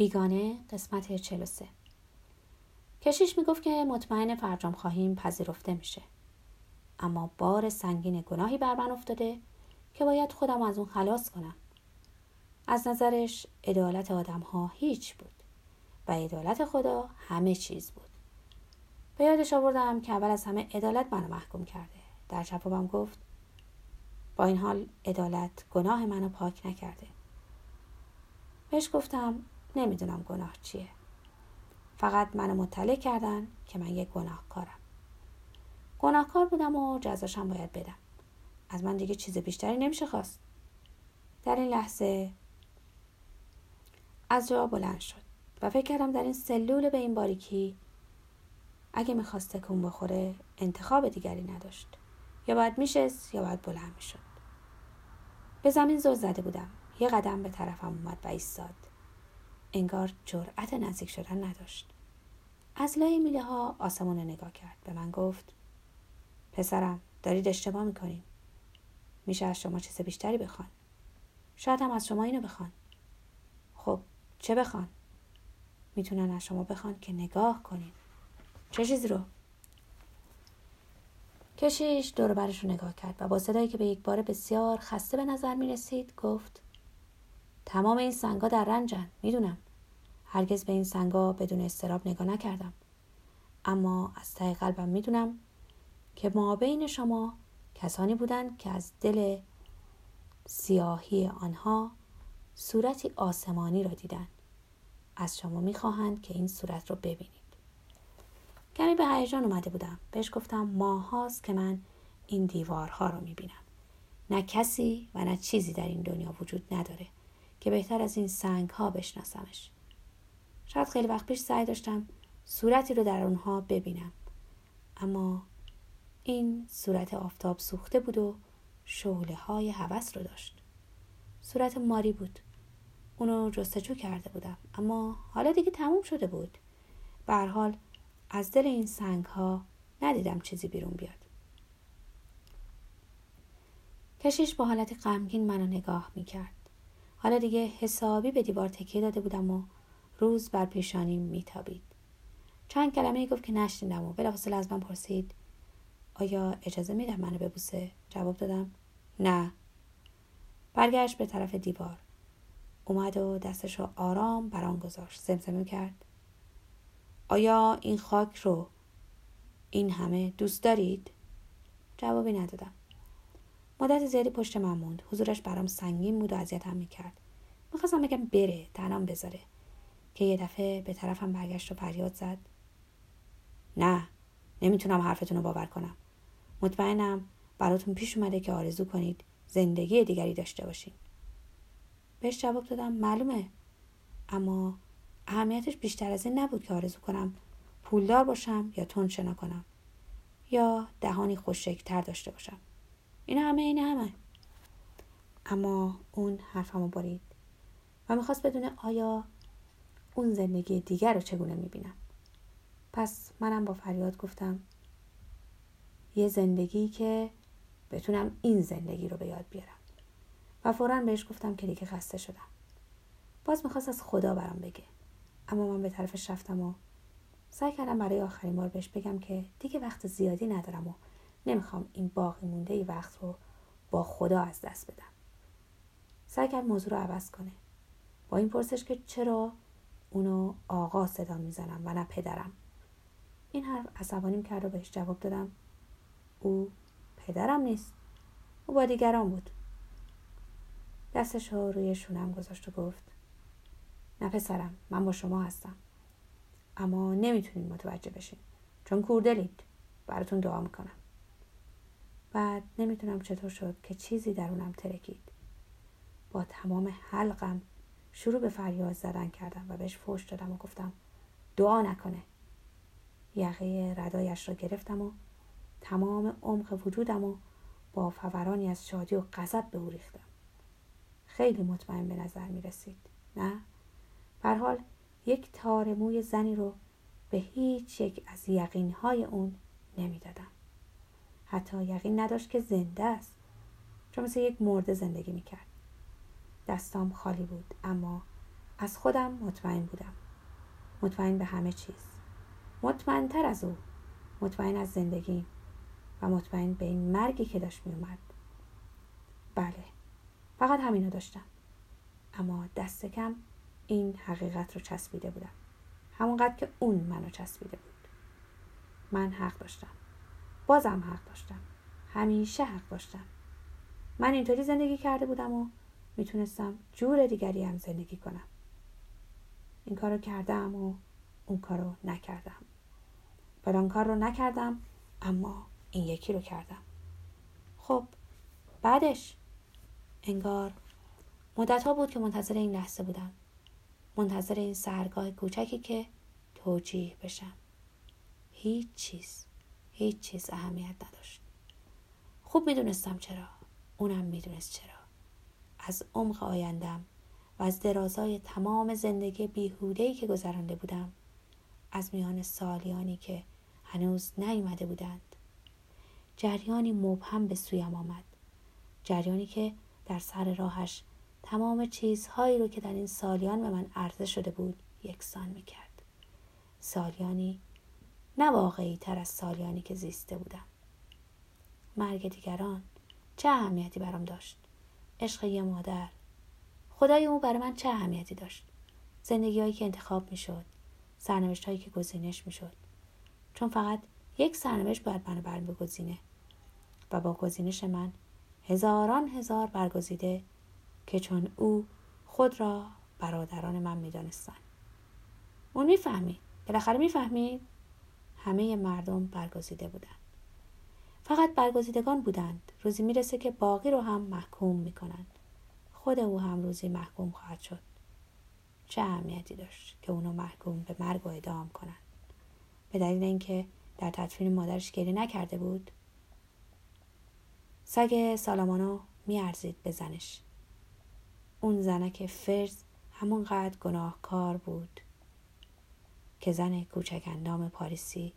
بیگانه قسمت 43 کشیش می‌گفت که مطمئن فرجام خواهیم پذیرفته میشه. اما بار سنگین گناهی بر من افتاده که باید خودم از اون خلاص کنم. از نظرش عدالت آدم ها هیچ بود و عدالت خدا همه چیز بود. به یادش آوردم که اول از همه عدالت منو محکوم کرده. در جوابم گفت با این حال عدالت گناه منو پاک نکرده. بهش گفتم نمی‌دونم گناه چیه. فقط منو مطلع کردن که من یک گناهکارم. گناهکار بودم و جزاشم باید بدم. از من دیگه چیز بیشتری نمیشه خواست. در این لحظه از جا بلند شد و فکر کردم در این سلول به این باریکی اگه می‌خواست تکون بخوره انتخاب دیگری نداشت. یا باید میشست یا باید بلند می‌شد. به زمین زل زده بودم. یه قدم به طرفم اومد و ایستاد. انگار جرأت نزدیک شدن نداشت. از لای میله ها آسمون رو نگاه کرد. به من گفت پسرم دارید اشتباه می‌کنیم میشه از شما چیز بیشتری بخوان. شاید هم از شما اینو بخوان. خب چه بخوان؟ می‌تونن از شما بخوان که نگاه کنیم چه چیزی رو؟ کشیش دور برش رو نگاه کرد و با صدایی که به یک بار بسیار خسته به نظر می رسید گفت تمام این سنگا در رنجن می‌دونم. هرگز به این سنگا بدون استراب نگاه نکردم. اما از ته قلبم می‌دونم که ما بین شما کسانی بودند که از دل سیاهی آنها صورتی آسمانی را دیدند. از شما می‌خواهند که این صورت رو ببینید. کمی به هیجان اومده بودم. بهش گفتم ماهاست که من این دیوارها رو می‌بینم. نه کسی و نه چیزی در این دنیا وجود نداره. که بهتر از این سنگ ها بشناسمش. شاید خیلی وقت پیش سعی داشتم صورتی رو در اونها ببینم. اما این صورت آفتاب سوخته بود و شعله های هوس رو داشت. صورت ماری بود. اونو جستجو کرده بودم. اما حالا دیگه تموم شده بود. به حال از دل این سنگ ها ندیدم چیزی بیرون بیاد. کشیش با حالت غمگین منو نگاه می‌کرد. حالا دیگه حسابی به دیوار تکیه داده بودم و روز بر پیشانیم میتابید. چند کلمه گفت که نشنیدم و بلافاصله از من پرسید آیا اجازه میدم منو ببوسه؟ جواب دادم نه. برگشت به طرف دیوار. اومد و دستش رو آرام بران گذاشت. زمزمه کرد. آیا این خاک رو این همه دوست دارید؟ جوابی ندادم. مدت زیادی پشت من موند. حضورش برام سنگین بود و اذیتم می‌کرد. می‌خواستم بگم بره تنم بذاره. که یه دفعه به طرفم برگشت و فریاد زد. نه نمی‌تونم حرفتون رو باور کنم. مطمئنم براتون پیش اومده که آرزو کنید زندگی دیگری داشته باشین. بهش جواب دادم معلومه. اما اهمیتش بیشتر از این نبود که آرزو کنم پولدار باشم یا تون شنا کنم. یا دهانی خوششکلتر داشته باشم. این همه این همه. اما اون حرفمو برید و می‌خواست بدونه آیا اون زندگی دیگر رو چگونه می‌بینم. پس منم با فریاد گفتم یه زندگی که بتونم این زندگی رو به یاد بیارم. و فورا بهش گفتم که دیگه خسته شدم. باز می‌خواست از خدا برام بگه. اما من به طرفش رفتم و سعی کردم برای آخرین بار بهش بگم که دیگه وقت زیادی ندارم و نمی‌خوام این باقی مونده ای وقت رو با خدا از دست بدم. سعی کرد موضوع رو عوض کنه. با این پرسش که چرا اونو آقا صدا می‌زنم و نه پدرم. این حرف عصبانیم کرد و بهش جواب دادم. او پدرم نیست. او با دیگران بود. دستش رو روی شونم گذاشت و گفت نه پسرم من با شما هستم. اما نمی‌تونین متوجه بشین چون کوردلید. براتون دعا می‌کنم. بعد نمی‌تونم چطور شد که چیزی درونم ترکید. با تمام حلقم شروع به فریاد زدن کردم و بهش فوش دادم و گفتم دعا نکنه. یقه ردایش را گرفتم و تمام عمق وجودم و با فورانی از شادی و غضب به او ریختم. خیلی مطمئن به نظر می رسید. نه؟ بر حال یک تار موی زنی رو به هیچ یک از یقینهای اون نمی‌دادم. حتی یقین نداشت که زنده است. چون مثل یک مرده زندگی می‌کرد. دستام خالی بود اما از خودم مطمئن بودم. مطمئن به همه چیز. مطمئن تر از او. مطمئن از زندگی و مطمئن به این مرگی که داشت میومد بله فقط همینو داشتم. اما دست کم این حقیقت رو چسبیده بودم. همونقدر که اون منو چسبیده بود. من حق داشتم. بازم حق داشتم. همیشه حق داشتم. من اینطوری زندگی کرده بودم و می‌تونستم جور دیگری هم زندگی کنم. این کارو کردم و اون کارو نکردم. فلان کار رو نکردم اما این یکی رو کردم. خب بعدش انگار مدت ها بود که منتظر این لحظه بودم. منتظر این سرگاه کوچکی که توجیه بشم. هیچ چیز. هیچ چیز اهمیت نداشت. خوب می‌دونستم چرا. اونم می‌دونست چرا. از عمق آیندم و از درازای تمام زندگی بیهودهی که گذرانده بودم از میان سالیانی که هنوز نیامده بودند جریانی مبهم به سویم آمد. جریانی که در سر راهش تمام چیزهایی رو که در این سالیان به من عرضه شده بود یکسان می‌کرد. سالیانی نه واقعی تر از سالیانی که زیسته بودم. مرگ دیگران چه اهمیتی برام داشت؟ عشق یه مادر. خدای او برای من چه اهمیتی داشت؟ زندگی هایی که انتخاب می‌شد سرنوشت هایی که گزینش می‌شد. چون فقط یک سرنوشت باید منو برم بگزینه و با گزینش من هزاران هزار برگزیده که چون او خود را برادران من می‌دانستند. اون می‌فهمید؟ بالاخره می‌فهمید؟ همه مردم برگزیده بودند. فقط برگزیدگان بودند. روزی می‌رسه که باقی رو هم محکوم می‌کنند. خود او هم روزی محکوم خواهد شد. چه اهمیتی داشت که اونو محکوم به مرگ و اعدام کنند؟ به دلیل اینکه در تدفین مادرش گریه نکرده بود سگ سالامانو میارزید به زنش. اون زنک فرز همونقدر گناهکار بود. که زن کوچک اندام پاریسی